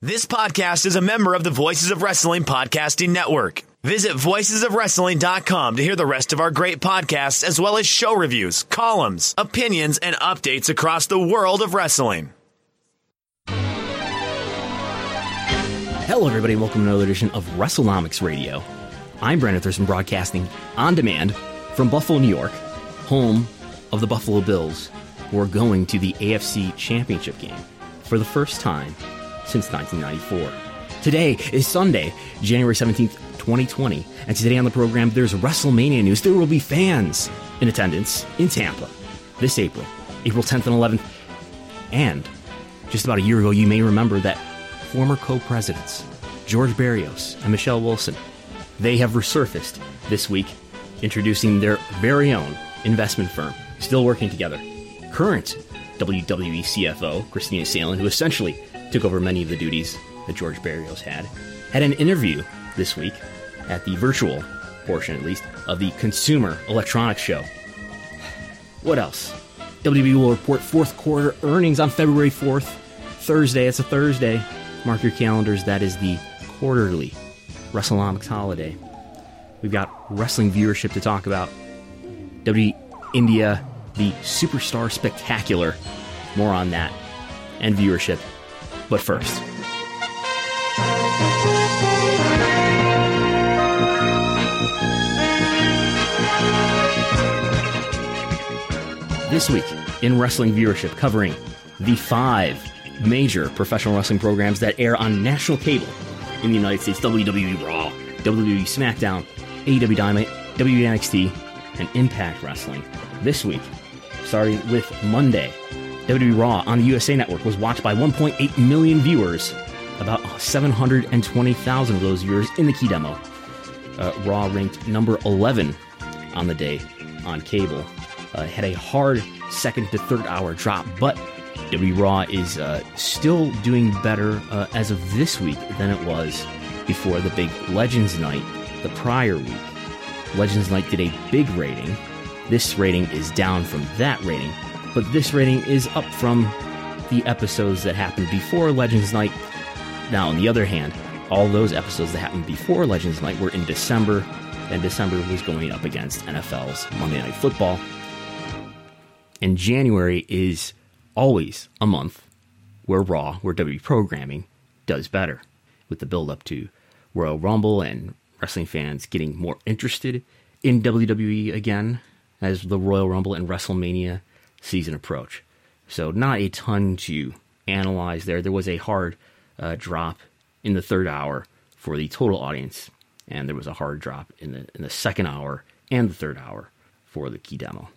This podcast is a member of the Voices of Wrestling Podcasting Network. Visit voicesofwrestling.com to hear the rest of our great podcasts, as well as show reviews, columns, opinions, and updates across the world of wrestling. Hello, everybody, and welcome to another edition of WrestleNomics Radio. I'm Brandon Thurston, broadcasting on demand from Buffalo, New York, home of the Buffalo Bills, who are going to the AFC Championship game for the first time since 1994. Today is Sunday, January 17th, 2020, and today on the program there's WrestleMania news. There will be fans in attendance in Tampa this April, April 10th and 11th. And just about a year ago, you may remember that former co-presidents George Barrios and Michelle Wilson, they have resurfaced this week, introducing their very own investment firm, still working together. Current WWE CFO Kristina Salen, who essentially took over many of the duties that George Barrios had, had an interview this week at the virtual portion, at least, of the Consumer Electronics Show. What else? WWE will report fourth quarter earnings on February 4th, Thursday. It's a Thursday. Mark your calendars. That is the quarterly WrestleNomics holiday. We've got wrestling viewership to talk about. WWE India, the Superstar Spectacular. More on that and viewership but first, this week in wrestling viewership, covering the five major professional wrestling programs that air on national cable in the United States WWE Raw, WWE SmackDown, AEW Dynamite, WWE NXT, and Impact Wrestling. This week, starting with Monday, WWE Raw on the USA Network was watched by 1.8 million viewers, about 720,000 of those viewers in the key demo. Uh, Raw ranked number 11 on the day on cable. Uh, had a hard second to third hour drop, but WWE Raw is uh, still doing better uh, as of this week than it was before the big Legends Night the prior week. Legends Night did a big rating. This rating is down from that rating, but this rating is up from the episodes that happened before Legends Night. Now, on the other hand, all those episodes that happened before Legends Night were in December, and December was going up against NFL's Monday Night Football. And January is always a month where Raw, where W programming does better, with the build up to Royal Rumble and wrestling fans getting more interested in WWE again as the Royal Rumble and WrestleMania season approach. So, not a ton to analyze there. There was a hard uh, drop in the third hour for the total audience, and there was a hard drop in the in the second hour and the third hour for the key demo.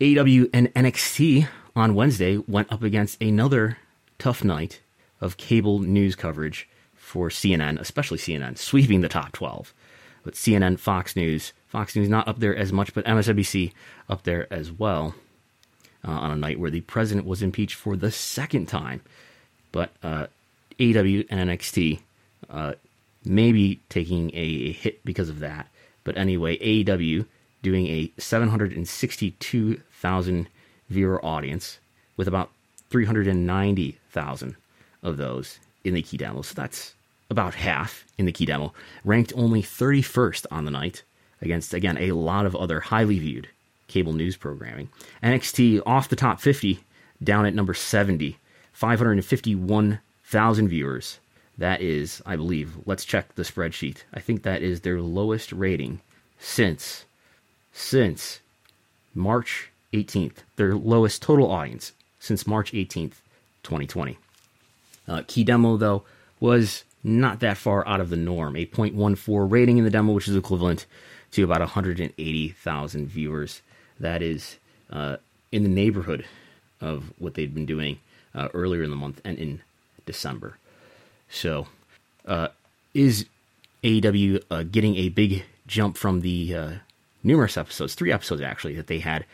AEW and NXT on Wednesday went up against another tough night of cable news coverage for CNN, especially CNN, sweeping the top 12. But CNN, Fox News, Fox News not up there as much, but MSNBC up there as well uh, on a night where the president was impeached for the second time. But uh, AEW and NXT uh, maybe taking a hit because of that. But anyway, AEW doing a 762,000 viewer audience with about 390,000 of those in the key demo. So that's about half in the key demo. Ranked only 31st on the night against, again, a lot of other highly viewed cable news programming. NXT off the top 50, down at number 70, 551,000 viewers. That is, I believe, let's check the spreadsheet. I think that is their lowest rating since since March 18th. Their lowest total audience since March 18th, 2020. Uh, key demo though was not that far out of the norm. A 0.14 rating in the demo, which is equivalent to about 180,000 viewers. That is uh, in the neighborhood of what they'd been doing uh, earlier in the month and in December. So, uh, is AEW uh, getting a big jump from the uh, numerous episodes, three episodes actually, that they had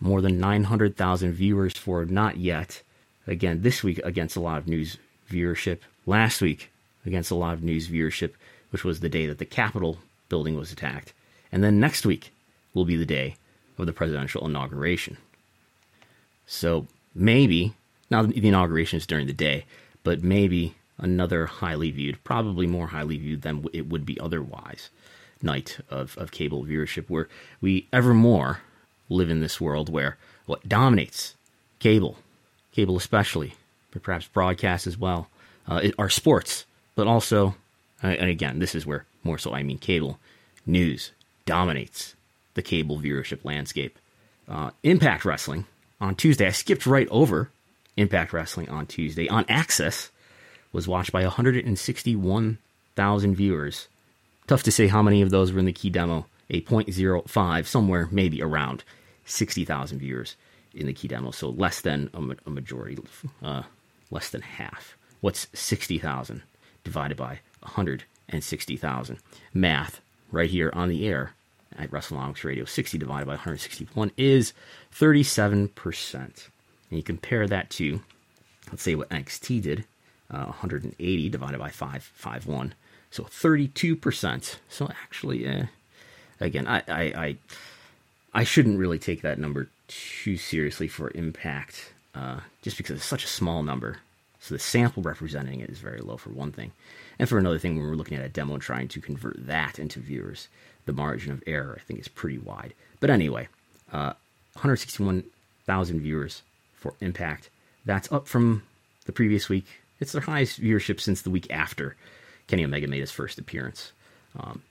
more than 900,000 viewers for? Not yet. Again, this week against a lot of news viewership. Last week against a lot of news viewership, which was the day that the Capitol building was attacked. And then next week will be the day of the presidential inauguration. So maybe, now the inauguration is during the day, but maybe another highly viewed, probably more highly viewed than it would be otherwise, night of, of cable viewership, where we ever more live in this world where what dominates cable, cable especially, but perhaps broadcast as well, uh, are sports, but also, and again, this is where more so I mean cable, news dominates the cable viewership landscape. Uh, Impact Wrestling on Tuesday, I skipped right over Impact Wrestling on Tuesday on AXS, was watched by 161,000 viewers. Tough to say how many of those were in the key demo. A 0.05, somewhere maybe around 60,000 viewers in the key demo. So less than a, a majority, uh, less than half. What's 60,000 divided by 160,000? Math right here on the air at WrestleNomics Radio. 60 divided by 161 is 37%. And you compare that to, let's say, what NXT did uh, 180 divided by 5, 5 1. So 32%. So actually, uh, again, I, I, I, I, shouldn't really take that number too seriously for impact, uh, just because it's such a small number. So the sample representing it is very low for one thing. And for another thing, when we're looking at a demo trying to convert that into viewers, the margin of error, I think, is pretty wide. But anyway, uh, 161,000 viewers for Impact. That's up from the previous week, it's their highest viewership since the week after Kenny Omega made his first appearance. Um,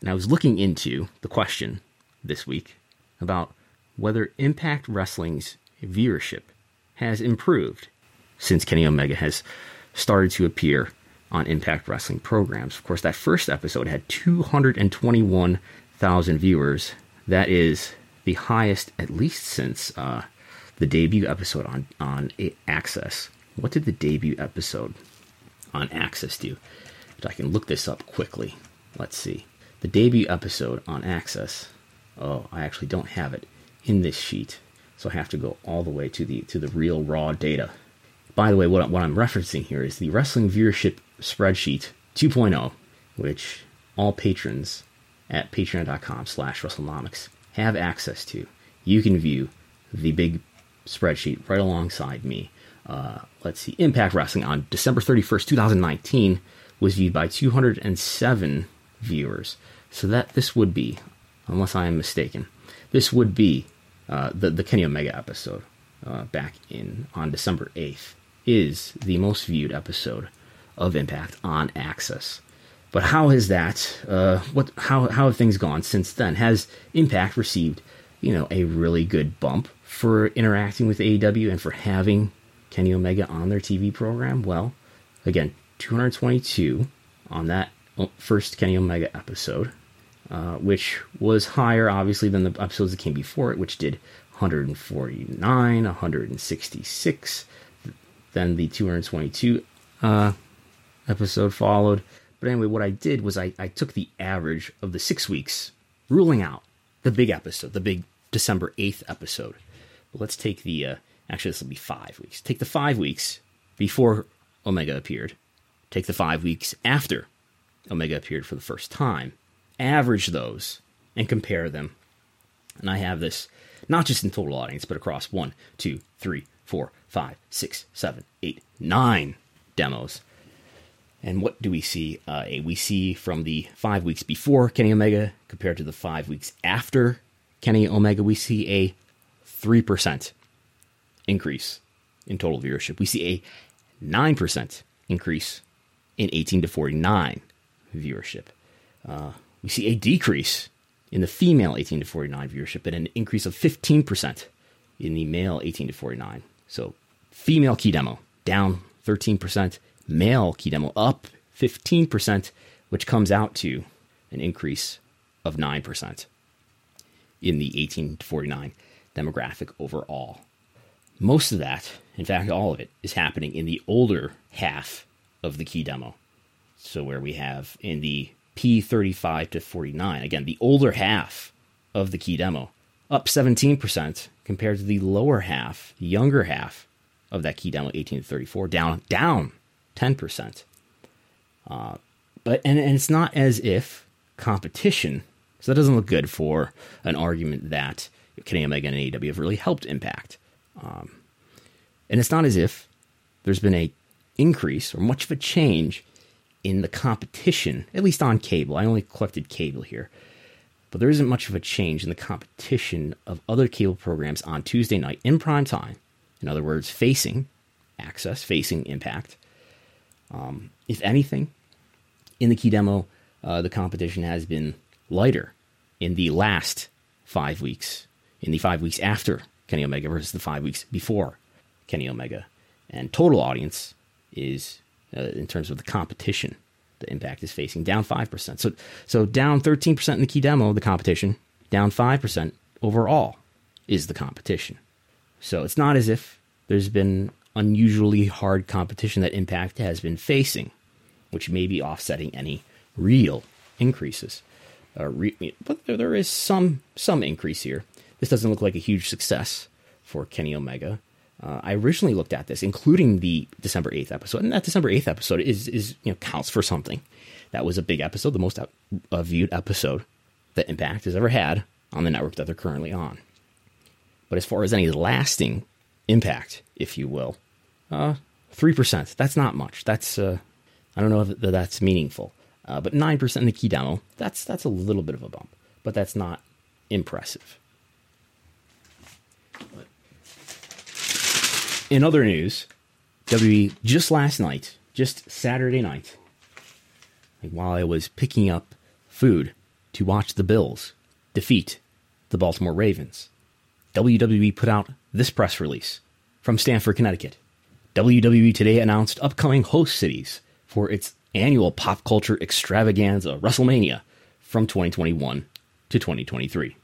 and I was looking into the question this week about whether Impact Wrestling's viewership has improved since Kenny Omega has started to appear on Impact Wrestling programs. Of course, that first episode had 221,000 viewers. That is the highest, at least since uh, the debut episode on on AXS what did the debut episode on AXS do? But I can look this up quickly. Let's see. The debut episode on AXS. Oh, I actually don't have it in this sheet, so I have to go all the way to the to the real raw data. By the way, what, what I'm referencing here is the wrestling viewership spreadsheet 2.0, which all patrons at patreon.com slash WrestleNomics have access to. You can view the big spreadsheet right alongside me uh, let's see, Impact Wrestling on December 31st, 2019 was viewed by 207 viewers. So that this would be, unless I am mistaken, this would be uh, the the Kenny Omega episode uh, back in on December 8th is the most viewed episode of Impact on AXS. But how has that? Uh, what? How how have things gone since then? Has Impact received, you know, a really good bump for interacting with AEW and for having Kenny Omega on their TV program? Well, again, 222 on that first Kenny Omega episode, uh, which was higher, obviously, than the episodes that came before it, which did 149, 166. Then the 222 uh, episode followed. But anyway, what I did was I, I took the average of the six weeks, ruling out the big episode, the big December 8th episode. But let's take the uh, Actually, this will be five weeks. Take the five weeks before Omega appeared take the five weeks after Omega appeared for the first time, average those, and compare them. And I have this not just in total audience, but across one, two, three, four, five, six, seven, eight, nine demos. And what do we see? Uh, we see from the five weeks before Kenny Omega compared to the five weeks after Kenny Omega, we see a 3% increase in total viewership. We see a 9% increase in 18 to 49 viewership. Uh, we see a decrease in the female 18 to 49 viewership and an increase of 15% in the male 18 to 49. So, female key demo down 13%, male key demo up 15%, which comes out to an increase of 9% in the 18 to 49 demographic overall. Most of that, in fact, all of it, is happening in the older half of the key demo. So, where we have in the P35 to 49, again, the older half of the key demo, up 17% compared to the lower half, younger half of that key demo, 18 to 34, down, down 10%. Uh, but and, and it's not as if competition, so that doesn't look good for an argument that Kenny Omega and AEW have really helped Impact. Um, and it's not as if there's been a increase or much of a change in the competition, at least on cable. I only collected cable here. But there isn't much of a change in the competition of other cable programs on Tuesday night in prime time. In other words, facing AXS, facing impact. Um, if anything, in the key demo, uh, the competition has been lighter in the last five weeks, in the five weeks after Kenny Omega versus the five weeks before Kenny Omega. And total audience is, uh, in terms of the competition, the impact is facing down 5%. So, so down 13% in the key demo, the competition, down 5% overall is the competition. So it's not as if there's been unusually hard competition that Impact has been facing, which may be offsetting any real increases. Uh, re- but there, there is some some increase here. This doesn't look like a huge success for Kenny Omega. Uh, I originally looked at this, including the December eighth episode, and that December eighth episode is is you know counts for something. That was a big episode, the most uh, viewed episode that Impact has ever had on the network that they're currently on. But as far as any lasting impact, if you will, uh, three percent. That's not much. That's uh, I don't know if that's meaningful. Uh, but nine percent in the key demo. That's that's a little bit of a bump, but that's not impressive. In other news, WWE just last night, just Saturday night, like while I was picking up food to watch the Bills defeat the Baltimore Ravens, WWE put out this press release from Stamford, Connecticut. WWE today announced upcoming host cities for its annual pop culture extravaganza, WrestleMania, from 2021 to 2023.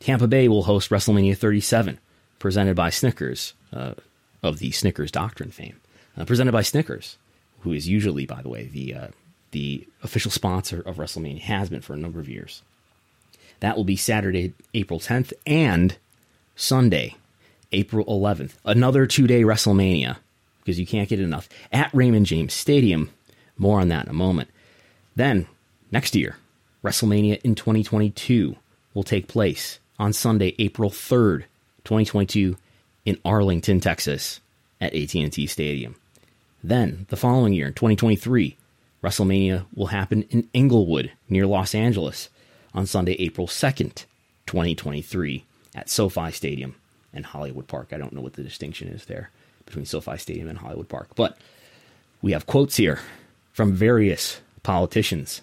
Tampa Bay will host WrestleMania 37, presented by Snickers, uh, of the Snickers Doctrine fame, uh, presented by Snickers, who is usually, by the way, the uh, the official sponsor of WrestleMania, has been for a number of years. That will be Saturday, April 10th, and Sunday, April 11th. Another two day WrestleMania, because you can't get enough, at Raymond James Stadium. More on that in a moment. Then, next year, WrestleMania in 2022 will take place on Sunday, April 3rd, 2022, in Arlington, Texas, at AT&T Stadium. Then, the following year, in 2023, WrestleMania will happen in Inglewood, near Los Angeles, on Sunday, April 2nd, 2023, at SoFi Stadium and Hollywood Park. I don't know what the distinction is there between SoFi Stadium and Hollywood Park, but we have quotes here from various politicians,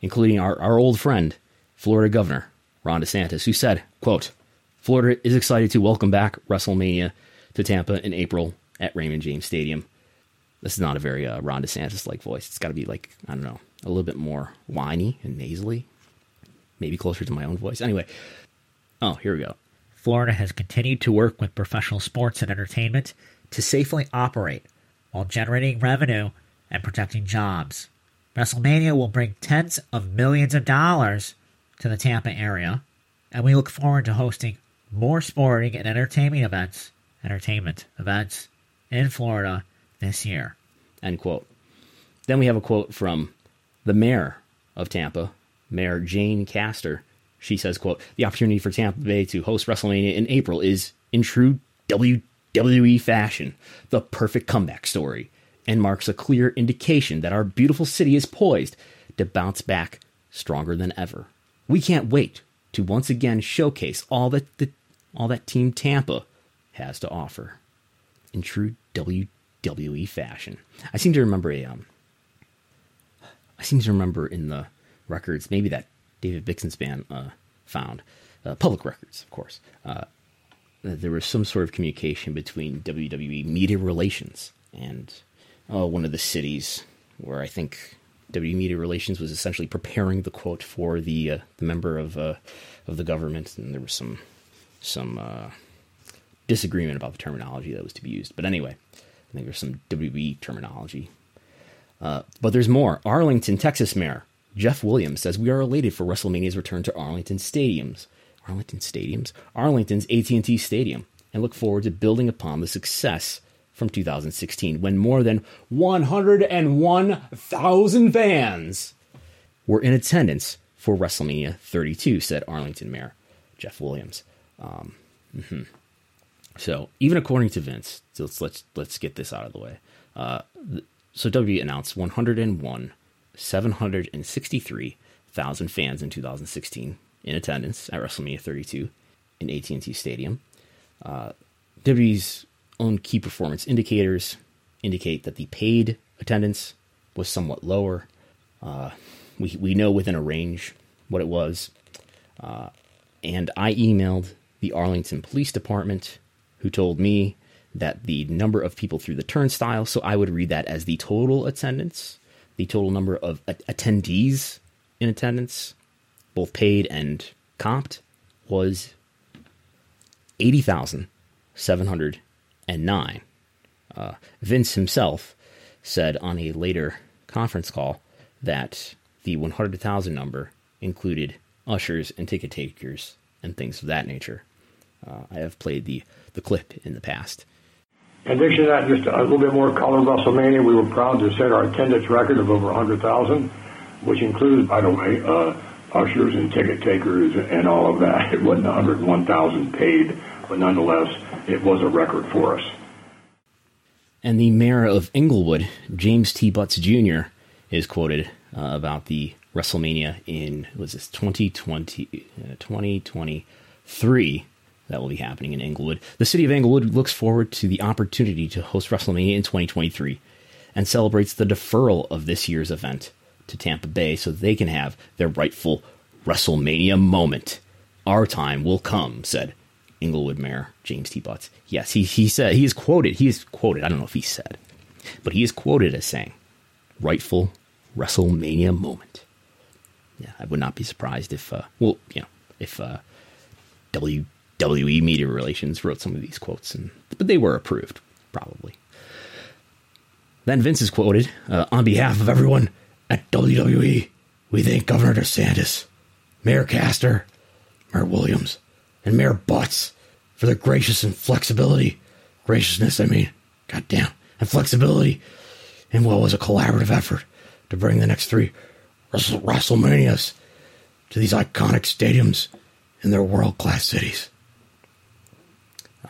including our, our old friend, Florida Governor Ron DeSantis, who said, quote, Florida is excited to welcome back WrestleMania to Tampa in April at Raymond James Stadium. This is not a very uh, Ron DeSantis like voice. It's got to be like, I don't know, a little bit more whiny and nasally. Maybe closer to my own voice. Anyway, oh, here we go. Florida has continued to work with professional sports and entertainment to safely operate while generating revenue and protecting jobs. WrestleMania will bring tens of millions of dollars to the Tampa area, and we look forward to hosting more sporting and entertainment events, entertainment events in Florida this year. End quote. then we have a quote from the mayor of Tampa, Mayor Jane Castor. She says, quote, the opportunity for Tampa Bay to host WrestleMania in April is, in true WWE fashion, the perfect comeback story and marks a clear indication that our beautiful city is poised to bounce back stronger than ever. We can't wait to once again showcase all that the, all that Team Tampa has to offer in true WWE fashion. I seem to remember a um, I seem to remember in the records, maybe that David Bixenspan uh, found, uh, public records, of course, uh, that there was some sort of communication between WWE media relations and uh, one of the cities where I think WWE media relations was essentially preparing the quote for the uh, the member of uh, of the government, and there was some some disagreement about the terminology that was to be used. But anyway, I think there's some WWE terminology uh, but there's more. Arlington, Texas Mayor Jeff Williams says we are elated for WrestleMania's return to Arlington stadiums, Arlington stadiums, Arlington's AT&T Stadium, and look forward to building upon the success from 2016 when more than 101,000 fans were in attendance for WrestleMania 32, said Arlington Mayor Jeff Williams. Um, mm-hmm. So even according to Vince, let's let's let's get this out of the way. Uh, so WWE announced 101, 763,000 fans in 2016 in attendance at WrestleMania 32 in AT&T Stadium. Uh, WWE's own key performance indicators indicate that the paid attendance was somewhat lower. Uh, we we know within a range what it was, uh, and I emailed the Arlington Police Department, who told me that the number of people through the turnstile, so I would read that as the total attendance, the total number of a- attendees in attendance, both paid and comped, was 80,709. Uh, Vince himself said on a later conference call that the 100,000 number included ushers and ticket takers and things of that nature. Uh, I have played the, the clip in the past. In addition to that, just a little bit more color WrestleMania, we were proud to set our attendance record of over 100,000, which includes, by the way, uh, ushers and ticket takers and all of that. It wasn't 101,000 paid, but nonetheless, it was a record for us. And the mayor of Inglewood, James T. Butts Jr., is quoted uh, about the WrestleMania in was this 2020 uh, 2023 that will be happening in Inglewood. The city of Inglewood looks forward to the opportunity to host WrestleMania in 2023 and celebrates the deferral of this year's event to Tampa Bay so they can have their rightful WrestleMania moment. Our time will come, said Inglewood Mayor James T. Butts. Yes, he, he said, he is quoted, he is quoted, I don't know if he said, but he is quoted as saying, rightful WrestleMania moment. Yeah, I would not be surprised if, uh, well, you know, if uh, W WE Media Relations wrote some of these quotes, and but they were approved, probably. Then Vince is quoted uh, on behalf of everyone at WWE. We thank Governor DeSantis, Mayor Castor, Mayor Williams, and Mayor Butts for their gracious and flexibility. Graciousness, I mean, goddamn, and flexibility in what was a collaborative effort to bring the next three WrestleManias to these iconic stadiums in their world class cities.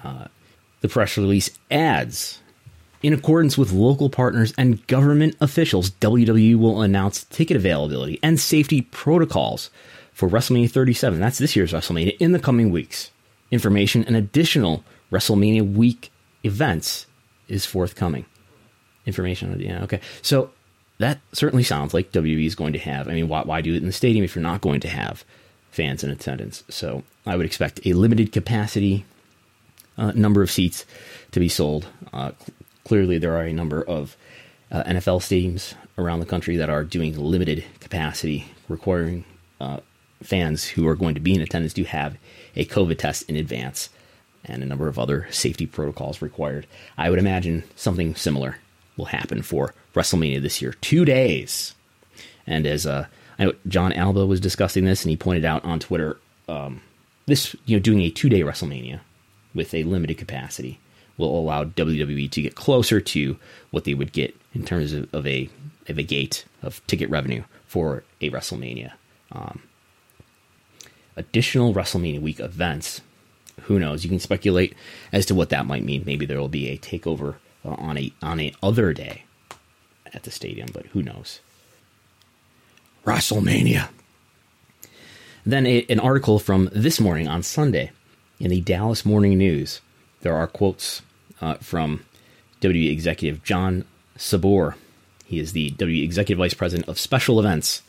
Uh, the press release adds in accordance with local partners and government officials, WWE will announce ticket availability and safety protocols for WrestleMania 37. That's this year's WrestleMania in the coming weeks. Information and additional WrestleMania week events is forthcoming. Information, yeah, okay. So that certainly sounds like WWE is going to have. I mean, why, why do it in the stadium if you're not going to have fans in attendance? So I would expect a limited capacity uh, number of seats to be sold. Uh, clearly, there are a number of uh, NFL stadiums around the country that are doing limited capacity, requiring uh, fans who are going to be in attendance to have a COVID test in advance, and a number of other safety protocols required. I would imagine something similar will happen for WrestleMania this year. Two days. And as uh, I know Jon Alba was discussing this, and he pointed out on Twitter, um, this you know doing a two day WrestleMania with a limited capacity will allow WWE to get closer to what they would get in terms of, of a of a gate of ticket revenue for a WrestleMania. Um, additional WrestleMania week events. Who knows? You can speculate as to what that might mean. Maybe there will be a takeover uh, on a on a other day at the stadium, but who knows? WrestleMania. Then a, an article from this morning on Sunday in the Dallas Morning News. There are quotes uh, from WWE executive John Saboor. He is the WWE executive vice president of special events.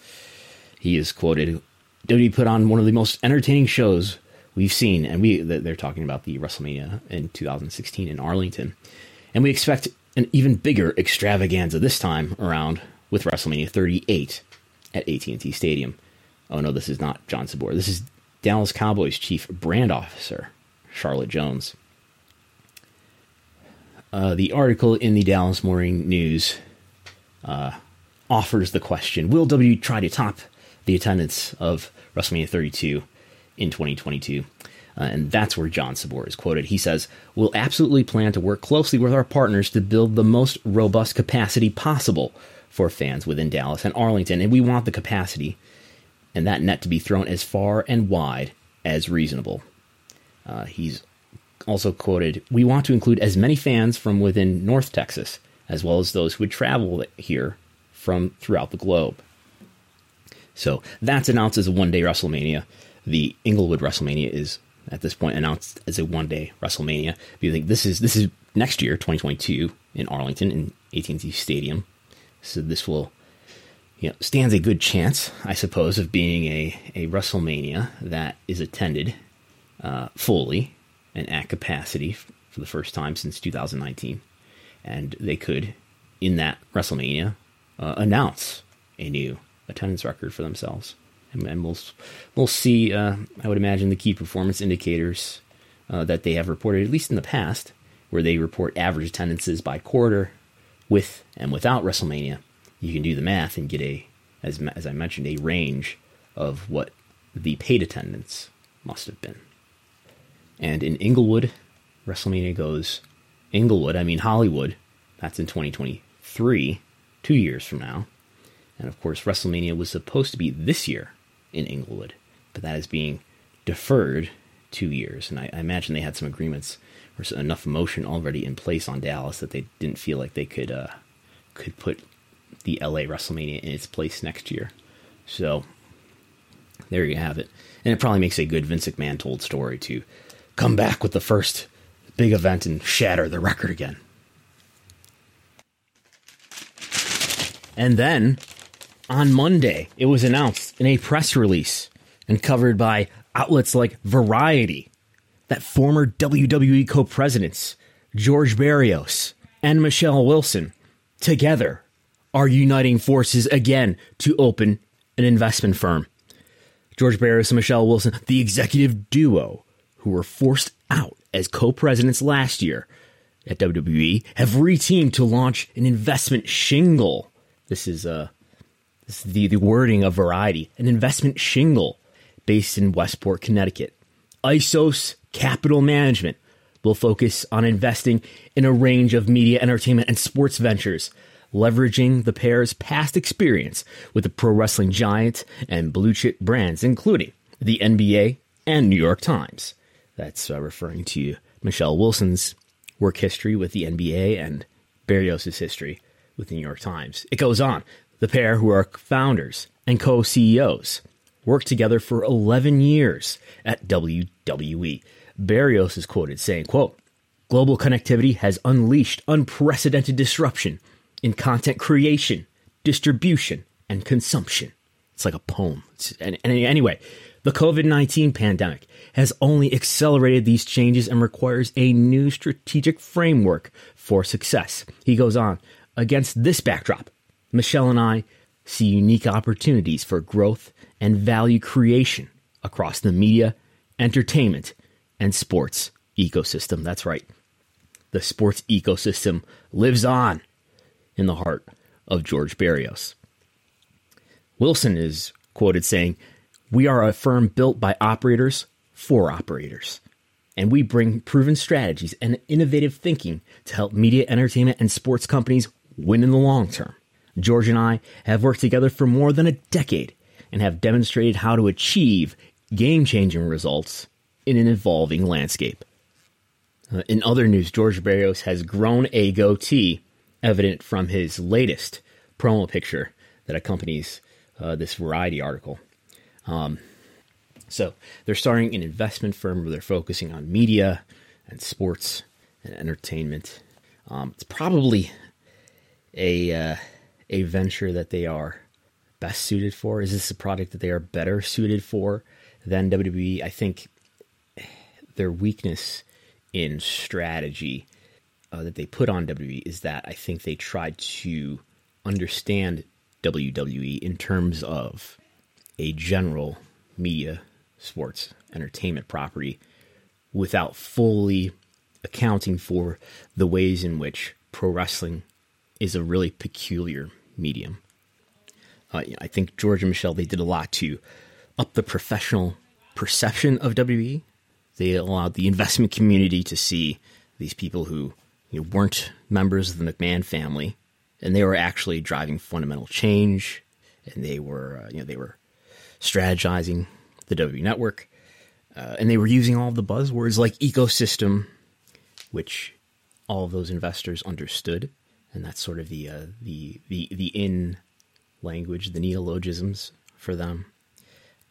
He is quoted WWE put on one of the most entertaining shows we've seen, and we they're talking about the WrestleMania in 2016 in Arlington, and we expect an even bigger extravaganza this time around with WrestleMania 38 at AT&T Stadium. Oh no, this is not John Saboor. This is Dallas Cowboys chief brand officer Charlotte Jones. Uh, the article in the Dallas Morning News uh, offers the question: Will W try to top the attendance of WrestleMania 32 in 2022? Uh, and that's where John Saboor is quoted. He says, We'll absolutely plan to work closely with our partners to build the most robust capacity possible for fans within Dallas and Arlington. And we want the capacity and that net to be thrown as far and wide as reasonable. Uh, he's also quoted, We want to include as many fans from within North Texas, as well as those who would travel here from throughout the globe. So that's announced as a one day WrestleMania. The Inglewood WrestleMania is at this point announced as a one day WrestleMania. But you think this is this is next year, 2022, in Arlington in AT&T Stadium. So this will you know, stands a good chance, I suppose, of being a, a WrestleMania that is attended uh, fully and at capacity for the first time since 2019. And they could, in that WrestleMania, uh, announce a new attendance record for themselves. And, and we'll, we'll see, uh, I would imagine, the key performance indicators uh, that they have reported, at least in the past, where they report average attendances by quarter with and without WrestleMania. You can do the math and get a, as, as I mentioned, a range of what the paid attendance must have been. And in Inglewood, WrestleMania goes Inglewood, I mean Hollywood. That's in 2023, two years from now. And of course, WrestleMania was supposed to be this year in Inglewood, but that is being deferred two years. And I, I imagine they had some agreements or enough motion already in place on Dallas that they didn't feel like they could uh, could put the LA WrestleMania in its place next year. So there you have it. And it probably makes a good Vince McMahon told story to come back with the first big event and shatter the record again. And then on Monday, it was announced in a press release and covered by outlets like Variety that former WWE co presidents George Barrios and Michelle Wilson together are uniting forces again to open an investment firm. George Barrios and Michelle Wilson, the executive duo who were forced out as co presidents last year at WWE, have reteamed to launch an investment shingle. This is, uh, this is the, the wording of Variety an investment shingle based in Westport, Connecticut. Isos Capital Management will focus on investing in a range of media, entertainment, and sports ventures, leveraging the pair's past experience with the pro wrestling giant and blue chip brands, including the NBA and New York Times. That's uh, referring to Michelle Wilson's work history with the NBA and Barrios' history with the New York Times. It goes on. The pair, who are founders and co CEOs, worked together for 11 years at WWE. Barrios is quoted saying, quote, Global connectivity has unleashed unprecedented disruption in content creation, distribution, and consumption. It's like a poem. and, and anyway, the COVID 19 pandemic has only accelerated these changes and requires a new strategic framework for success. He goes on, against this backdrop, Michelle and I see unique opportunities for growth and value creation across the media, entertainment, and sports ecosystem. That's right. The sports ecosystem lives on in the heart of George Barrios. Wilson is quoted saying, We are a firm built by operators for operators, and we bring proven strategies and innovative thinking to help media, entertainment, and sports companies win in the long term. George and I have worked together for more than a decade and have demonstrated how to achieve game changing results in an evolving landscape. Uh, in other news, George Barrios has grown a goatee, evident from his latest promo picture that accompanies uh, this Variety article. Um, so they're starting an investment firm where they're focusing on media and sports and entertainment. Um, it's probably a uh, a venture that they are best suited for. Is this a product that they are better suited for than WWE? I think their weakness in strategy uh, that they put on WWE is that I think they tried to understand WWE in terms of a general media, sports, entertainment property without fully accounting for the ways in which pro wrestling is a really peculiar medium. Uh, I think George and Michelle they did a lot to up the professional perception of WWE. They allowed the investment community to see these people who you know, weren't members of the McMahon family, and they were actually driving fundamental change, and they were uh, you know they were strategizing the WWE network, uh, and they were using all the buzzwords like ecosystem, which all of those investors understood, and that's sort of the uh, the the the in language, the neologisms for them.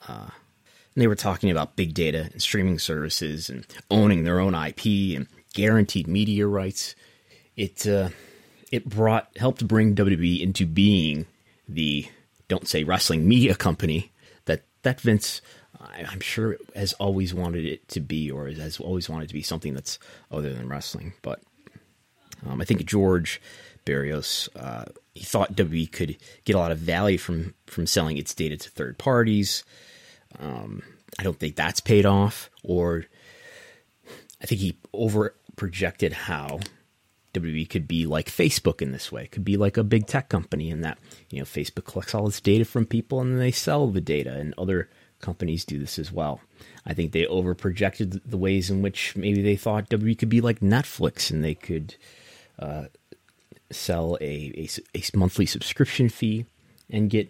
Uh, and they were talking about big data and streaming services and owning their own IP and guaranteed media rights. It uh, it brought helped bring WWE into being the don't say wrestling media company that that Vince I'm sure has always wanted it to be, or has always wanted to be something that's other than wrestling. But um, I think George Barrios uh, he thought WWE could get a lot of value from from selling its data to third parties. Um, I don't think that's paid off, or I think he over projected how WWE could be like Facebook in this way, could be like a big tech company in that you know Facebook collects all its data from people and then they sell the data, and other companies do this as well. I think they overprojected the ways in which maybe they thought WWE could be like Netflix and they could uh, sell a, a, a monthly subscription fee and get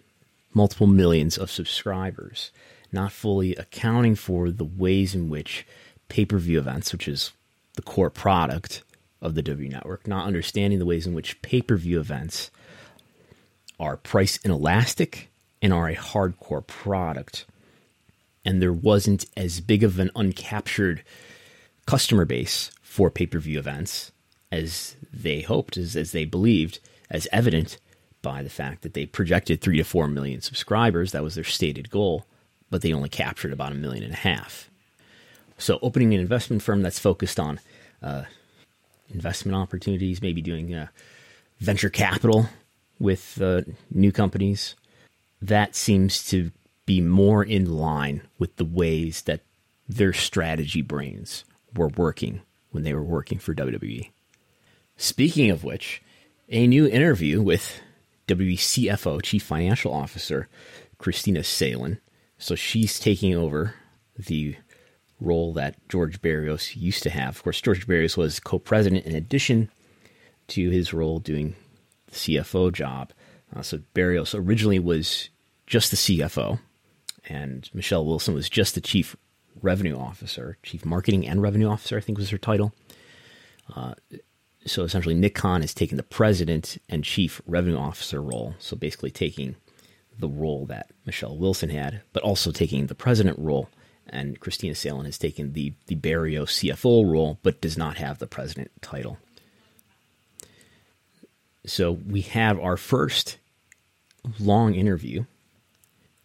multiple millions of subscribers, not fully accounting for the ways in which pay per view events, which is the core product of the W network, not understanding the ways in which pay per view events are price inelastic and are a hardcore product. And there wasn't as big of an uncaptured customer base for pay per view events as they hoped, as, as they believed, as evident by the fact that they projected three to four million subscribers. That was their stated goal, but they only captured about a million and a half. So, opening an investment firm that's focused on uh, investment opportunities, maybe doing uh, venture capital with uh, new companies, that seems to be more in line with the ways that their strategy brains were working when they were working for WWE. Speaking of which, a new interview with WCFO Chief Financial Officer Kristina Salen. So she's taking over the role that George Barrios used to have. Of course, George Barrios was co president in addition to his role doing the CFO job. Uh, so Barrios originally was just the CFO, and Michelle Wilson was just the chief revenue officer, chief marketing and revenue officer, I think was her title. Uh, so essentially, Nick Khan is taking the president and chief revenue officer role. So basically, taking the role that Michelle Wilson had, but also taking the president role. And Kristina Salen has taken the, the Barrios CFO role, but does not have the president title. So we have our first long interview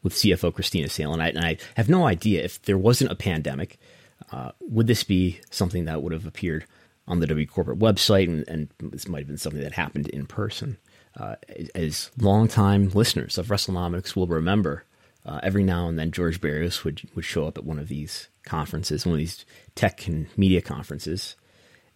with CFO Kristina Salen. And I, and I have no idea if there wasn't a pandemic, uh, would this be something that would have appeared on the W corporate website, and, and, this might have been something that happened in person. Uh, as longtime listeners of WrestleNomics will remember, uh, every now and then George Barrios would would show up at one of these conferences, one of these tech and media conferences,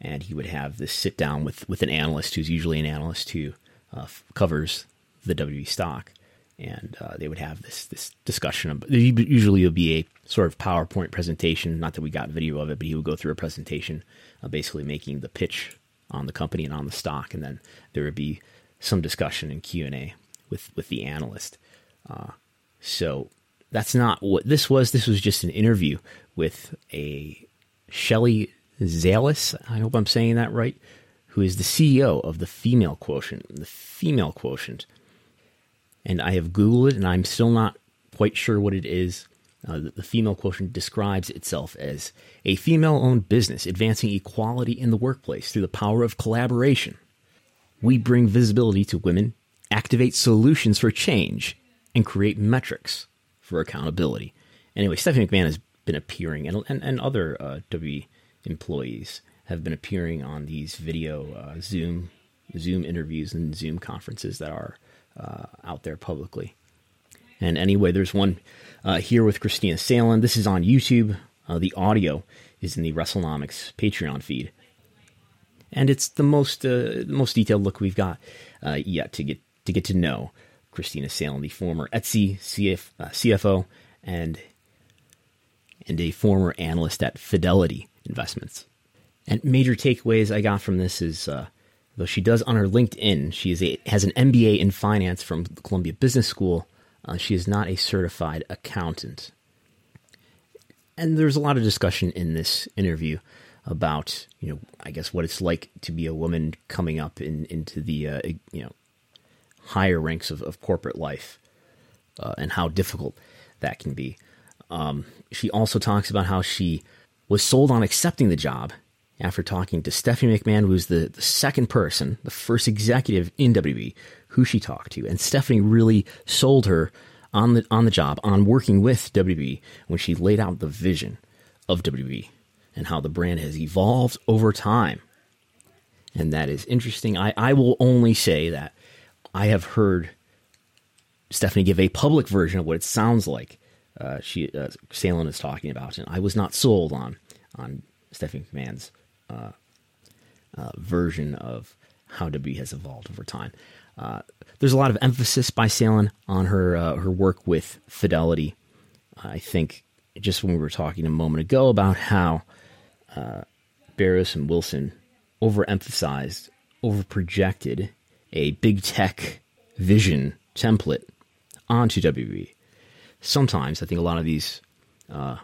and he would have this sit down with with an analyst who's usually an analyst who uh, covers the WWE stock, and uh, they would have this this discussion. Of, usually, it would be a sort of PowerPoint presentation. Not that we got video of it, but he would go through a presentation, uh, basically making the pitch on the company and on the stock, and then there would be some discussion and Q and A with with the analyst. Uh, so that's not what this was. This was just an interview with a Shelley Zalis. I hope I'm saying that right. Who is the CEO of the Female Quotient? The Female Quotient. And I have Googled it, and I'm still not quite sure what it is. Uh, the, Female Quotient describes itself as a female owned business advancing equality in the workplace through the power of collaboration. We bring visibility to women, activate solutions for change, and create metrics for accountability. Anyway, Stephanie McMahon has been appearing, and, and, and other uh, W employees have been appearing on these video uh, Zoom Zoom interviews and Zoom conferences that are uh, out there publicly. And anyway, there's one uh, here with Kristina Salen. This is on YouTube. Uh, the audio is in the WrestleNomics Patreon feed, and it's the most uh, most detailed look we've got uh, yet to get to get to know Kristina Salen, the former Etsy CF, uh, CFO and and a former analyst at Fidelity Investments. And major takeaways I got from this is, uh, though she does on her LinkedIn, she is a, has an MBA in finance from the Columbia Business School. Uh, she is not a certified accountant. And there's a lot of discussion in this interview about, you know, I guess what it's like to be a woman coming up in, into the, uh, you know, higher ranks of, of corporate life uh, and how difficult that can be. Um, she also talks about how she was sold on accepting the job after talking to Stephanie McMahon, who was the, the second person, the first executive in WB who she talked to. And Stephanie really sold her on the on the job, on working with WB when she laid out the vision of WB and how the brand has evolved over time. And that is interesting. I, I will only say that I have heard Stephanie give a public version of what it sounds like uh, she uh, Salen is talking about, and I was not sold on on Stephanie McMahon's uh, uh, version of how WWE has evolved over time. Uh, there's a lot of emphasis by Salen on her uh, her work with Fidelity. I think just when we were talking a moment ago about how uh, Barrios and Wilson overemphasized, overprojected a big tech vision template onto WWE sometimes I think a lot of these uh,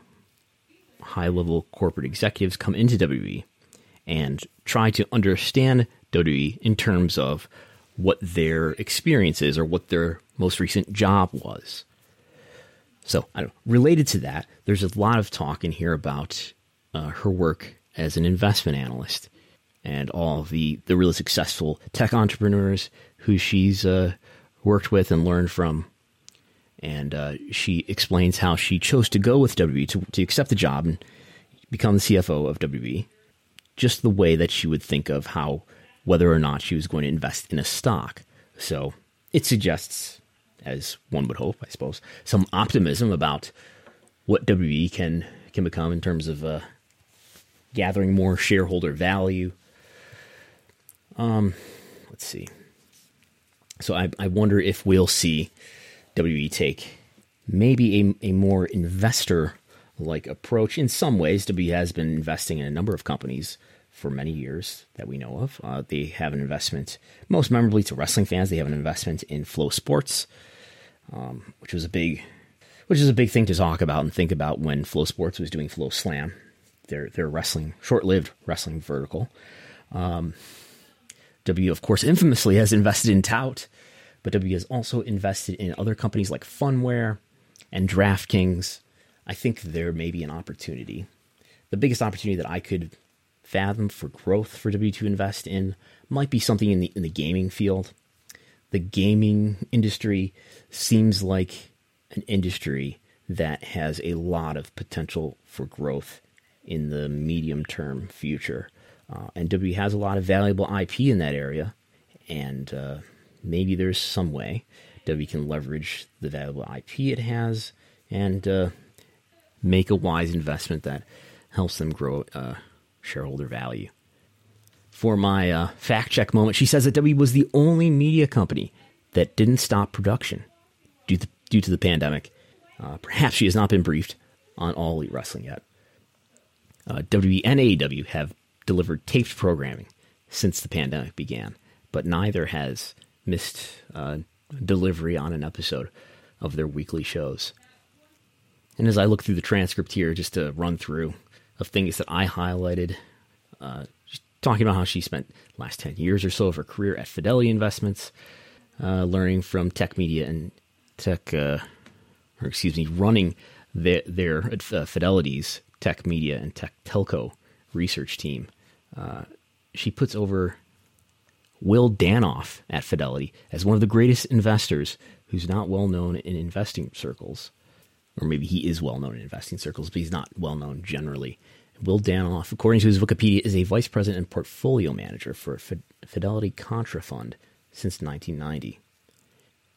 high level corporate executives come into WWE and try to understand WWE in terms of what their experience is or what their most recent job was. So, related to that, there's a lot of talk in here about uh, her work as an investment analyst and all the, the really successful tech entrepreneurs who she's uh, worked with and learned from. And uh, she explains how she chose to go with WWE to, to accept the job and become the CFO of WWE, just the way that she would think of how whether or not she was going to invest in a stock. So it suggests, as one would hope, I suppose, some optimism about what WE can can become in terms of uh, gathering more shareholder value. Um, let's see. So I, I wonder if we'll see WE take maybe a, a more investor like approach. In some ways, WWE has been investing in a number of companies for many years that we know of. Uh, they have an investment, most memorably to wrestling fans, they have an investment in FloSports, um, which was a big, which is a big thing to talk about and think about when FloSports was doing FloSlam, their their wrestling, short-lived wrestling vertical. Um, W, of course, infamously has invested in Tout, but W has also invested in other companies like Phunware and DraftKings. I think there may be an opportunity. The biggest opportunity that I could fathom for growth for W to invest in might be something in the in the gaming field. The gaming industry seems like an industry that has a lot of potential for growth in the medium term future. Uh, and W has a lot of valuable IP in that area, and uh, maybe there's some way we can leverage the valuable IP it has and uh, make a wise investment that helps them grow uh, shareholder value. For my uh, fact check moment, she says that W was the only media company that didn't stop production due to, due to the pandemic. Uh, perhaps she has not been briefed on All Elite Wrestling yet. Uh, WWE and AEW have delivered taped programming since the pandemic began, but neither has missed uh, delivery on an episode of their weekly shows. And as I look through the transcript here, just to run through of things that I highlighted, uh, just talking about how she spent last 10 years or so of her career at Fidelity Investments, uh, learning from tech media and tech, uh, or excuse me, running their, their uh, Fidelity's tech media and tech telco research team. Uh, she puts over Will Danoff at Fidelity as one of the greatest investors who's not well known in investing circles. Or maybe he is well known in investing circles, but he's not well known generally. Will Danoff, according to his Wikipedia, is a vice president and portfolio manager for Fidelity Contrafund since 1990.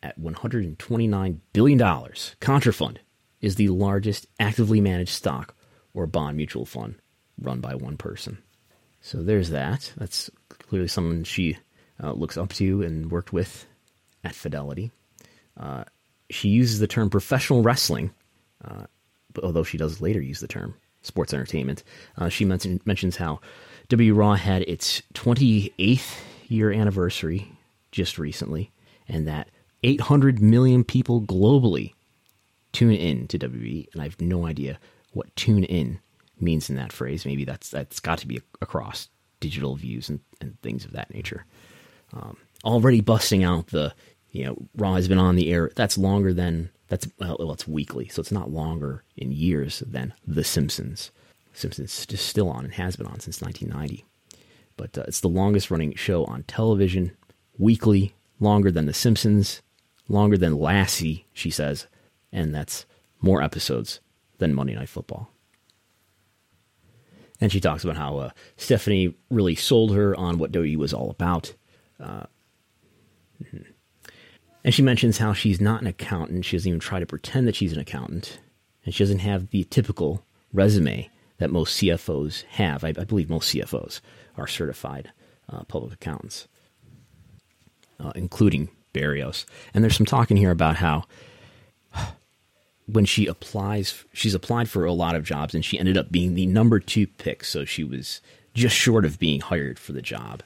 At $129 billion, Contrafund is the largest actively managed stock or bond mutual fund run by one person. So there's that. That's clearly someone she uh, looks up to and worked with at Fidelity. Uh, she uses the term professional wrestling, although she does later use the term sports entertainment. Uh, she mention, mentions how W Raw had its 28th year anniversary just recently, and that 800 million people globally tune in to WWE, and I have no idea what tune in means in that phrase. Maybe that's that's got to be across digital views and, and things of that nature. Um, already busting out the you know Raw has been on the air. That's longer than that's well, it's weekly, so it's not longer in years than The Simpsons. Simpsons is still on and has been on since 1990, but uh, it's the longest running show on television, weekly, longer than The Simpsons, longer than Lassie, she says, and that's more episodes than Monday Night Football. And she talks about how uh, Stephanie really sold her on what WWE was all about. Uh, mm-hmm. And she mentions how she's not an accountant. She doesn't even try to pretend that she's an accountant. And she doesn't have the typical resume that most CFOs have. I, I believe most CFOs are certified uh, public accountants, uh, including Barrios. And there's some talking here about how when she applies, she's applied for a lot of jobs and she ended up being the number two pick. So she was just short of being hired for the job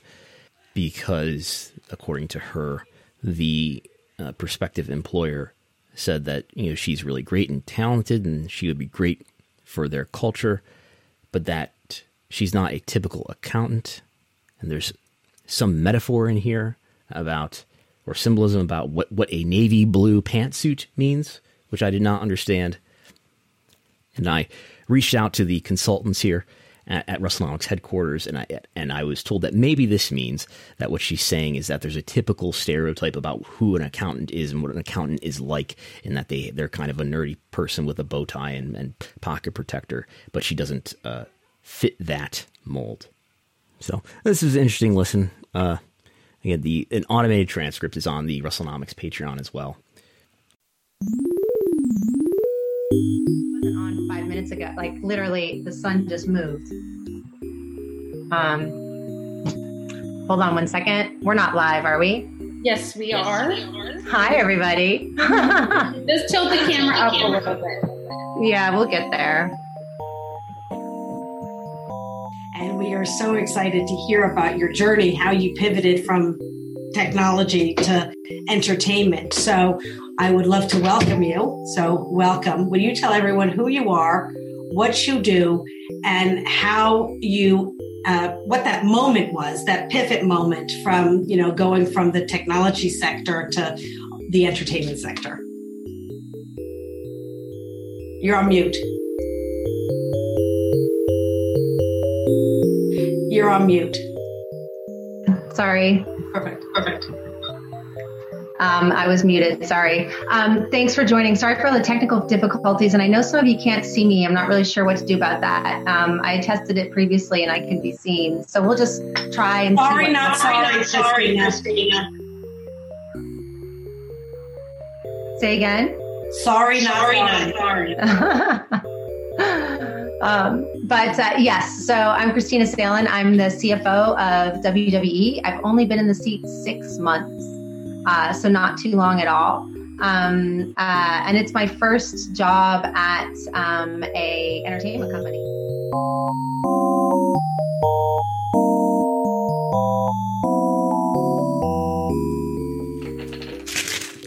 because, according to her, the uh, prospective employer said that you know she's really great and talented and she would be great for their culture, but that she's not a typical accountant. And there's some metaphor in here about or symbolism about what, what a navy blue pantsuit means which I did not understand. And I reached out to the consultants here at, at WrestleNomics headquarters, and I and I was told that maybe this means that what she's saying is that there's a typical stereotype about who an accountant is and what an accountant is like, in that they they're kind of a nerdy person with a bow tie and, and pocket protector, but she doesn't uh, fit that mold. So this is an interesting listen. Uh, again, the an automated transcript is on the WrestleNomics Patreon as well minutes ago. Like literally, the sun just moved. Um, hold on one second. We're not live, are we? Yes, we are. Hi, everybody. just tilt the camera up a little bit. Yeah, we'll get there. And we are so excited to hear about your journey, how you pivoted from technology to entertainment. So I would love to welcome you. So, welcome. Will you tell everyone who you are, what you do, and how you, uh, what that moment was, that pivot moment from, you know, going from the technology sector to the entertainment sector? You're on mute. You're on mute. Sorry. Perfect. Perfect. Um, I was muted. Sorry. Um, thanks for joining. Sorry for all the technical difficulties. And I know some of you can't see me. I'm not really sure what to do about that. Um, I tested it previously and I can be seen. So we'll just try and sorry, see. Not sorry, not sorry, Kristina. Say again. Sorry, not sorry, not sorry. um, but uh, yes, so I'm Kristina Salen. I'm the CFO of WWE. I've only been in the seat six months uh, so not too long at all. Um, uh, and it's my first job at um, a entertainment company.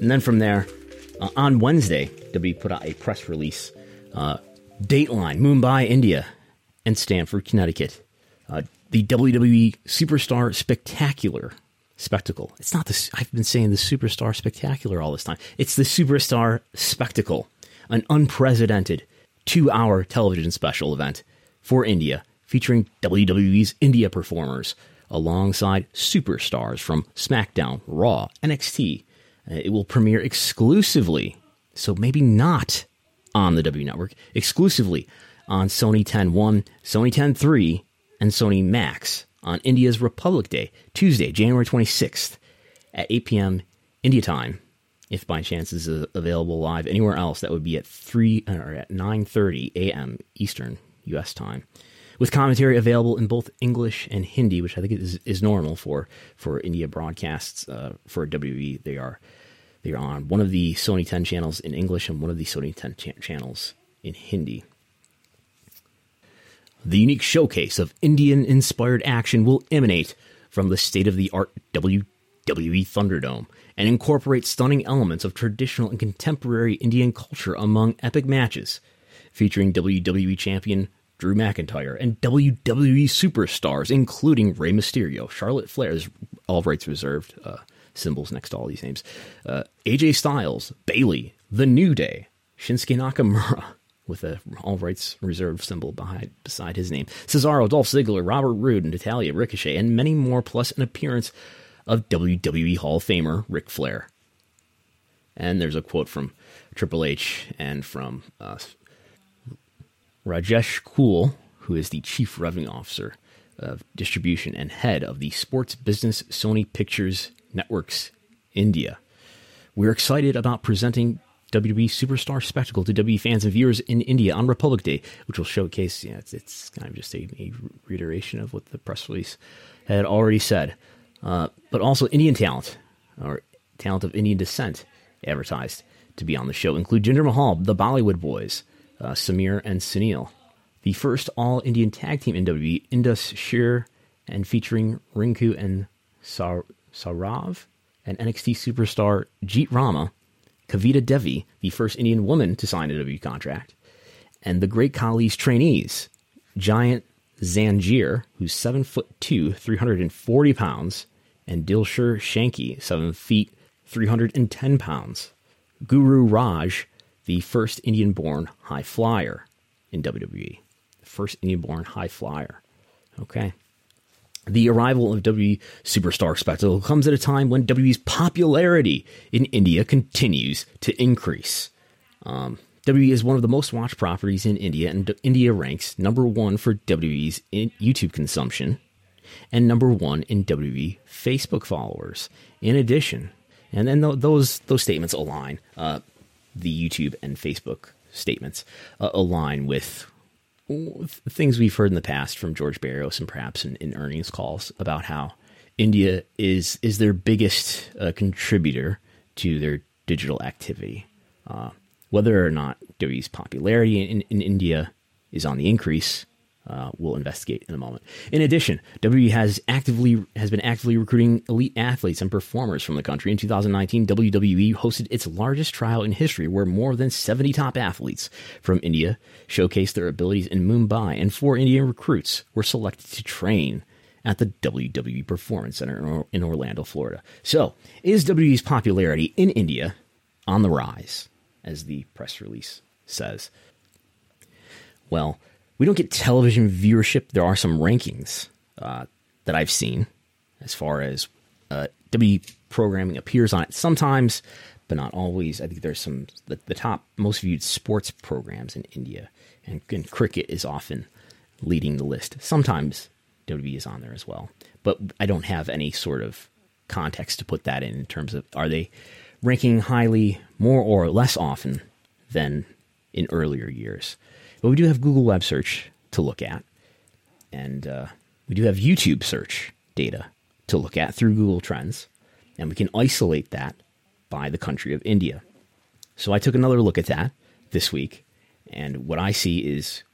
And then from there, uh, on Wednesday, WWE put out a press release. Dateline, Mumbai, India, and Stamford, Connecticut. Uh, the WWE Superstar Spectacular spectacle. It's not this. I've been saying the Superstar Spectacular all this time. It's the Superstar Spectacle, an unprecedented two-hour television special event for India featuring WWE's India performers alongside superstars from SmackDown, Raw, NXT. Uh, it will premiere exclusively, so maybe not on the W Network, exclusively on Sony 10.1, Sony 10.3, and Sony Max on India's Republic Day, Tuesday, January 26th at 8 p.m. India time. If by chance is available live anywhere else, that would be at 3 or at 9:30 a.m. Eastern U.S. time with commentary available in both English and Hindi, which I think is, is normal for for India broadcasts uh, for WWE. They are they are on one of the Sony 10 channels in English and one of the Sony 10 ch- channels in Hindi. The unique showcase of Indian inspired action will emanate from the state of the art WWE Thunderdome and incorporate stunning elements of traditional and contemporary Indian culture among epic matches, featuring WWE Champion Drew McIntyre and WWE superstars, including Rey Mysterio, Charlotte Flair's all rights reserved uh, symbols next to all these names, uh, AJ Styles, Bayley, The New Day, Shinsuke Nakamura, with a all rights reserved symbol behind beside his name. Cesaro, Dolph Ziggler, Robert Roode, and Natalya Ricochet, and many more, plus an appearance of WWE Hall of Famer Ric Flair. And there's a quote from Triple H and from uh, Rajesh Kaul, who is the Chief Revenue Officer of Distribution and head of the sports business Sony Pictures Networks India. We're excited about presenting WWE Superstar Spectacle to WWE fans and viewers in India on Republic Day, which will showcase, yeah, it's, it's kind of just a, a, reiteration of what the press release had already said. Uh, but also Indian talent, or talent of Indian descent, advertised to be on the show include Jinder Mahal, the Bollywood Boys, uh, Samir and Sunil. The first all Indian tag team in WWE, Indus Sher, and featuring Rinku and Sar- Saurav, and NXT superstar Jeet Rama Kavita Devi, the first Indian woman to sign a W contract, and the Great Khali's trainees, Giant Zanjeer, who's seven foot two, 340 pounds, and Dilsher Shanky, seven feet, 310 pounds. Guru Raj, the first Indian born high flyer in WWE. First Indian born high flyer. Okay. The arrival of WWE Superstar Spectacle comes at a time when WWE's popularity in India continues to increase. Um, WWE is one of the most watched properties in India, and India ranks number one for WWE's YouTube consumption and number one in WWE Facebook followers. In addition, and then th- those those statements align. Uh, the YouTube and Facebook statements uh, align with things we've heard in the past from George Barrios and perhaps in, in earnings calls about how India is is their biggest uh, contributor to their digital activity. Uh, whether or not WWE's popularity in, in India is on the increase, uh, we'll investigate in a moment. In addition, WWE has actively has been actively recruiting elite athletes and performers from the country. In 2019, WWE hosted its largest trial in history, where more than 70 top athletes from India showcased their abilities in Mumbai, and four Indian recruits were selected to train at the WWE Performance Center in Orlando, Florida. So, is WWE's popularity in India on the rise, as the press release says? Well, we don't get television viewership. There are some rankings uh, that I've seen as far as uh, W programming appears on it sometimes, but not always. I think there's some the, the top most viewed sports programs in India, and, and, cricket is often leading the list. Sometimes WWE is on there as well, but I don't have any sort of context to put that in in terms of are they ranking highly more or less often than in earlier years. But we do have Google Web Search to look at, and uh, we do have YouTube search data to look at through Google Trends, and we can isolate that by the country of India. So I took another look at that this week, and what I see is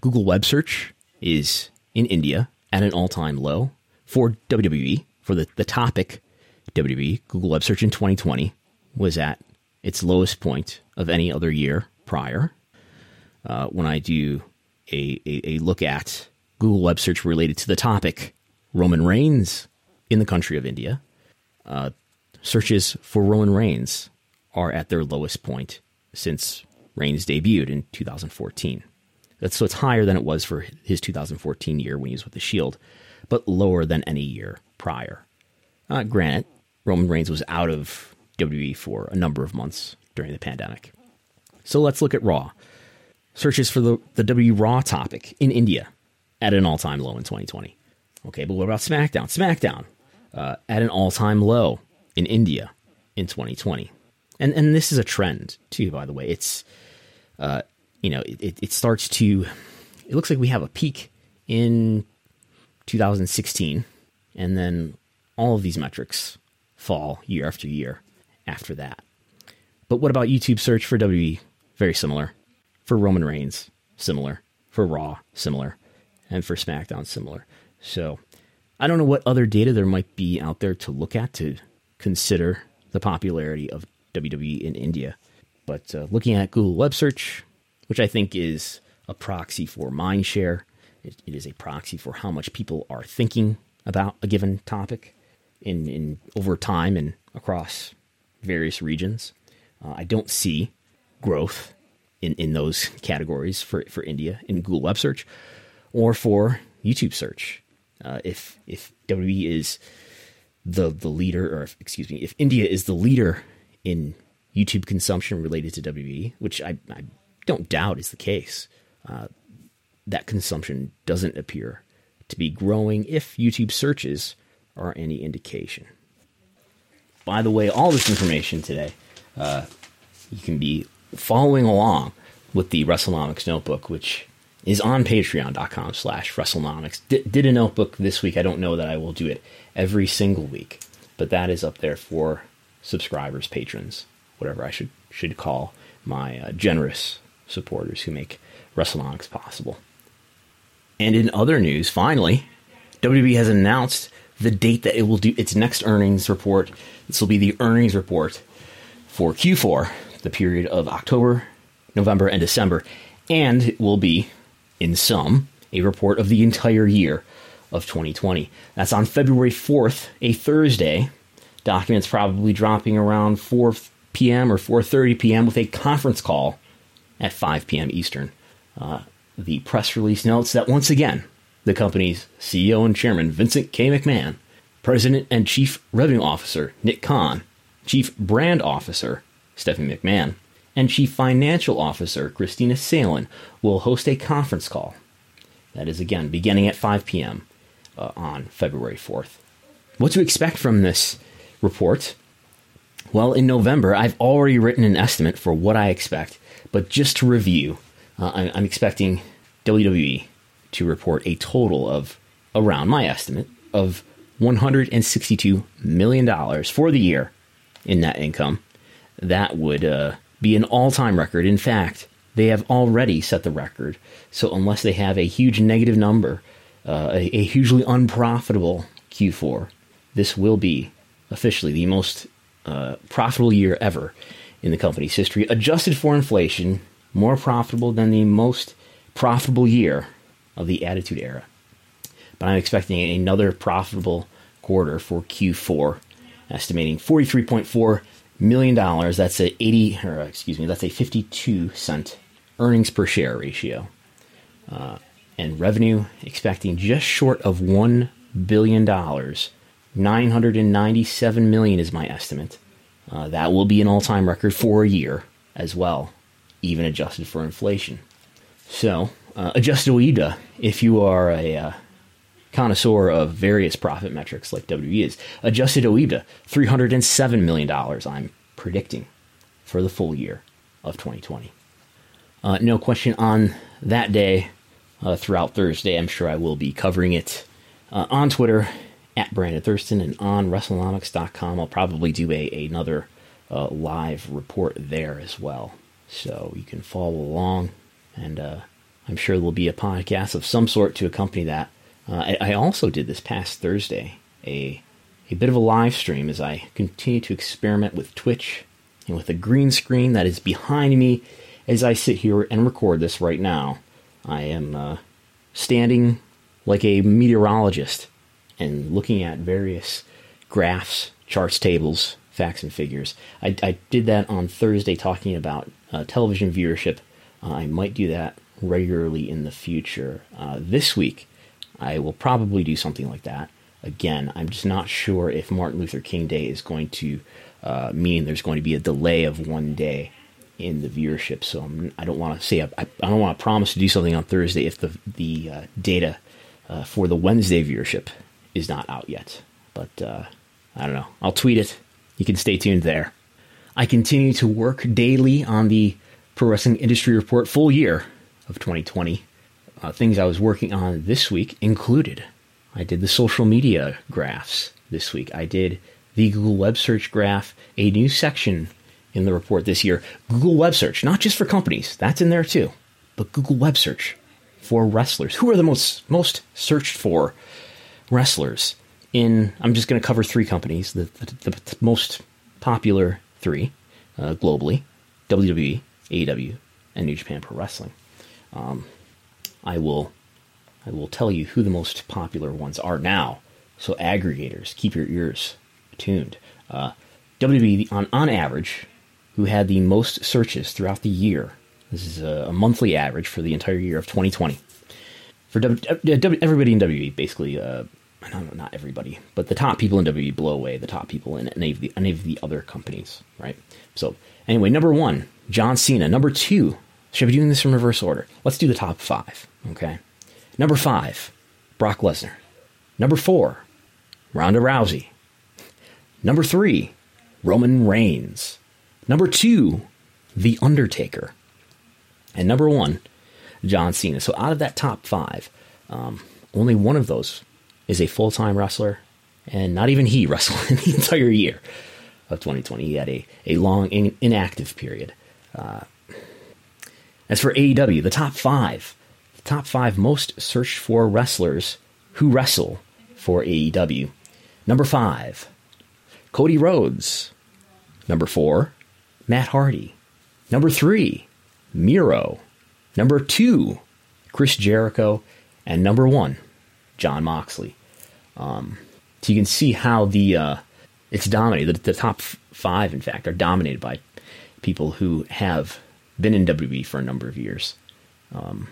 Google Web Search is in India at an all time low for WWE, for the, the topic WWE, Google Web Search in 2020 was at its lowest point of any other year prior. Uh, when I do a, a, a look at Google web search related to the topic Roman Reigns in the country of India, uh, searches for Roman Reigns are at their lowest point since Reigns debuted in 2014. That's, so it's higher than it was for his 2014 year when he was with the Shield, but lower than any year prior. Uh, granted, Roman Reigns was out of WWE for a number of months during the pandemic. So let's look at Raw. Searches for the, the W Raw topic in India at an all time low in 2020. Okay, but what about SmackDown? SmackDown uh, at an all time low in India in 2020. And, and this is a trend, too, by the way. It's, uh, you know, it, it starts to, it looks like we have a peak in 2016, and then all of these metrics fall year after year after that. But what about YouTube search for WWE? Very similar. For Roman Reigns, similar. For Raw, similar. And for SmackDown, similar. So I don't know what other data there might be out there to look at to consider the popularity of WWE in India. But uh, looking at Google Web Search, which I think is a proxy for mindshare, it, it is a proxy for how much people are thinking about a given topic in, in over time and across various regions. Uh, I don't see growth in, in those categories for, for India in Google Web Search or for YouTube search. Uh, if if WWE is the the leader, or if, excuse me, if India is the leader in YouTube consumption related to WWE, which I, I don't doubt is the case, uh, that consumption doesn't appear to be growing if YouTube searches are any indication. By the way, all this information today, uh, you can be following along with the WrestleNomics notebook, which is on patreon.com slash WrestleNomics. D- did a notebook this week. I don't know that I will do it every single week, but that is up there for subscribers, patrons, whatever I should should call my uh, generous supporters who make WrestleNomics possible. And in other news, finally, WWE has announced the date that it will do its next earnings report. This will be the earnings report for Q4, the period of October, November, and December, and it will be, in sum, a report of the entire year of 2020. That's on February 4th, a Thursday. Documents probably dropping around 4 p.m. or 4:30 p.m. with a conference call at 5 p.m. Eastern. Uh, the press release notes that once again, the company's CEO and chairman, Vincent K. McMahon, President and Chief Revenue Officer, Nick Khan, Chief Brand Officer, Stephanie McMahon, and Chief Financial Officer, Kristina Salen, will host a conference call. That is again beginning at 5 p.m. Uh, on February 4th. What to expect from this report? Well, in November, I've already written an estimate for what I expect, but just to review, uh, I'm expecting WWE to report a total of around my estimate of $162 million for the year in net income. That would uh, be an all time record. In fact, they have already set the record. So, unless they have a huge negative number, uh, a, a hugely unprofitable Q4, this will be officially the most uh, profitable year ever in the company's history, adjusted for inflation, more profitable than the most profitable year of the Attitude Era. But I'm expecting another profitable quarter for Q4, estimating $43.4 million. dollars, That's a 80, or excuse me, that's a 52 cent earnings per share ratio. Uh, and revenue expecting just short of $1 billion. 997 million is my estimate. Uh, that will be an all-time record for a year as well, even adjusted for inflation. So, uh, adjusted OIBDA, if you are a uh, connoisseur of various profit metrics like WWE is, adjusted OIBDA, $307 million I'm predicting for the full year of 2020. Uh, no question on that day uh, throughout Thursday. I'm sure I will be covering it uh, on Twitter at Brandon Thurston and on WrestleNomics.com. I'll probably do a another uh, live report there as well, so you can follow along. And uh, I'm sure there will be a podcast of some sort to accompany that. Uh, I, I, also did this past Thursday a a bit of a live stream as I continue to experiment with Twitch and with a green screen that is behind me as I sit here and record this right now. I am uh, standing like a meteorologist and looking at various graphs, charts, tables, facts, and figures. I, I did that on Thursday talking about uh, television viewership. Uh, I might do that regularly in the future. Uh, this week, I will probably do something like that. Again, I'm just not sure if Martin Luther King Day is going to uh, mean there's going to be a delay of one day in the viewership. So I'm, I do not want to say I, I, don't want to promise to do something on Thursday if the the uh, data uh, for the Wednesday viewership is not out yet. But uh, I don't know. I'll tweet it. You can stay tuned there. I continue to work daily on the Pro Wrestling Industry Report full year of 2020. Uh, things I was working on this week included I did the social media graphs this week. I did the Google Web Search graph, a new section in the report this year. Google Web Search, not just for companies, that's in there too, but Google Web Search for wrestlers. Who are the most most searched for wrestlers? In I'm just going to cover three companies, the, the, the most popular three uh, globally: WWE, AEW, and New Japan Pro Wrestling. Um, I will I will tell you who the most popular ones are now. So aggregators, keep your ears tuned. Uh, WWE on on average, who had the most searches throughout the year. This is a, a monthly average for the entire year of 2020. For w, w, everybody in WWE, basically, uh, not, not everybody, but the top people in WWE blow away the top people in any of the any of the other companies, right? So anyway, number one, John Cena. Number two, should I be doing this in reverse order? Let's do the top five, okay? Number five, Brock Lesnar. Number four, Ronda Rousey. Number three, Roman Reigns. Number two, The Undertaker. And number one, John Cena. So out of that top five, um, only one of those is a full time wrestler, and not even he wrestled in the entire year of 2020. He had a, a long in, inactive period. Uh, as for AEW, the top five the top five most searched for wrestlers who wrestle for AEW. Number five, Cody Rhodes. Number four, Matt Hardy. Number three, Miro. Number two, Chris Jericho. And number one, Jon Moxley. Um, so you can see how the uh, it's dominated. The, the top five, in fact, are dominated by people who have been in WWE for a number of years. Um,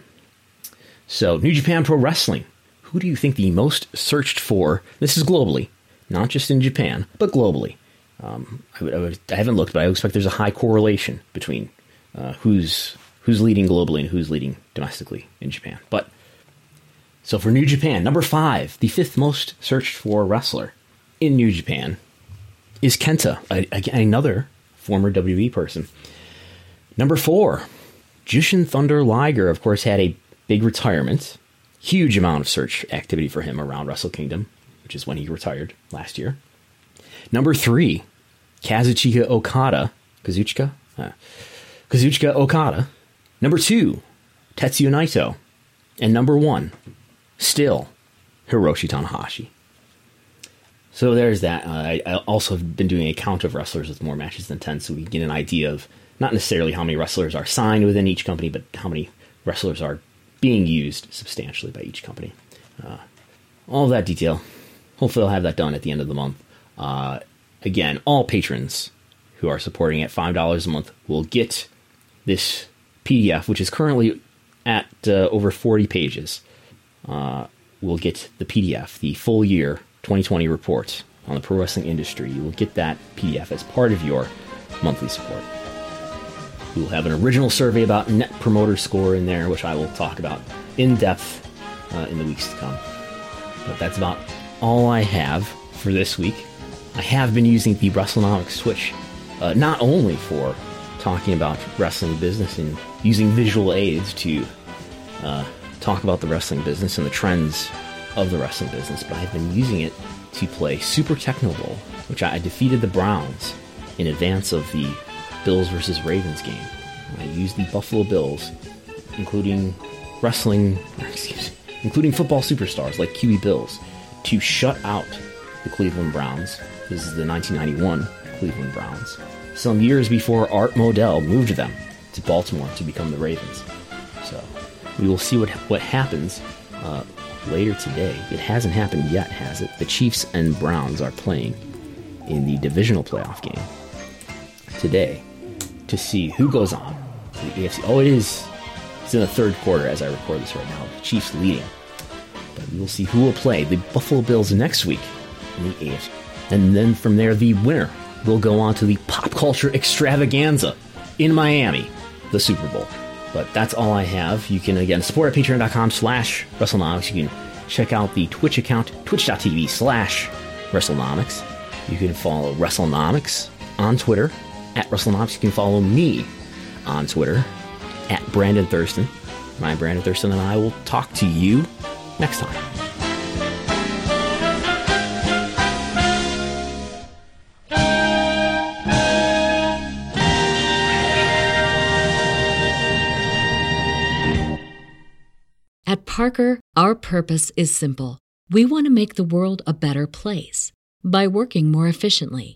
so, New Japan Pro Wrestling. Who do you think the most searched for? This is globally, not just in Japan, but globally. Um, I, would, I, would, I, haven't looked, but I expect there's a high correlation between uh, who's who's leading globally and who's leading domestically in Japan. But so for New Japan, number five, the fifth most searched for wrestler in New Japan is Kenta, a, another former WWE person. Number four, Jushin Thunder Liger, of course, had a big retirement, huge amount of search activity for him around Wrestle Kingdom, which is when he retired last year. Number three, Kazuchika Okada, Kazuchika, uh, Kazuchika Okada. Number two, Tetsuya Naito, and number one, still Hiroshi Tanahashi. So there's that. Uh, I, I, also have been doing a count of wrestlers with more matches than 10, so we get an idea of not necessarily how many wrestlers are signed within each company, but how many wrestlers are being used substantially by each company. Uh, all of that detail. Hopefully, I'll have that done at the end of the month. Uh, again, all patrons who are supporting at $5 a month will get this PDF, which is currently at uh, over 40 pages. Uh, will get the PDF, the full year 2020 report on the pro wrestling industry. You will get that PDF as part of your monthly support. We will have an original survey about Net Promoter Score in there, which I will talk about in depth uh, in the weeks to come. But that's about all I have for this week. I have been using the WrestleNomics Switch uh, not only for talking about wrestling business and using visual aids to uh, talk about the wrestling business and the trends of the wrestling business, but I've been using it to play Super Tecmo Bowl, which I defeated the Browns in advance of the Bills versus Ravens game. I used the Buffalo Bills, including wrestling, excuse including football superstars like QB Bills, to shut out the Cleveland Browns. This is the 1991 Cleveland Browns. some years before Art Modell moved them to Baltimore to become the Ravens. So we will see what what happens uh, later today. It hasn't happened yet, has it? The Chiefs and Browns are playing in the divisional playoff game today to see who goes on the AFC. Oh, it is. It's in the third quarter as I record this right now. The Chiefs leading. But we will see who will play the Buffalo Bills next week in the AFC. And then from there, the winner will go on to the pop culture extravaganza in Miami, the Super Bowl. But that's all I have. You can again support at patreon.com slash WrestleNomics. You can check out the Twitch account, twitch.tv slash WrestleNomics. You can follow WrestleNomics on Twitter at WrestleNomics. You can follow me on Twitter at Brandon Thurston. My Brandon Thurston and I will talk to you next time. At Parker, our purpose is simple. We want to make the world a better place by working more efficiently,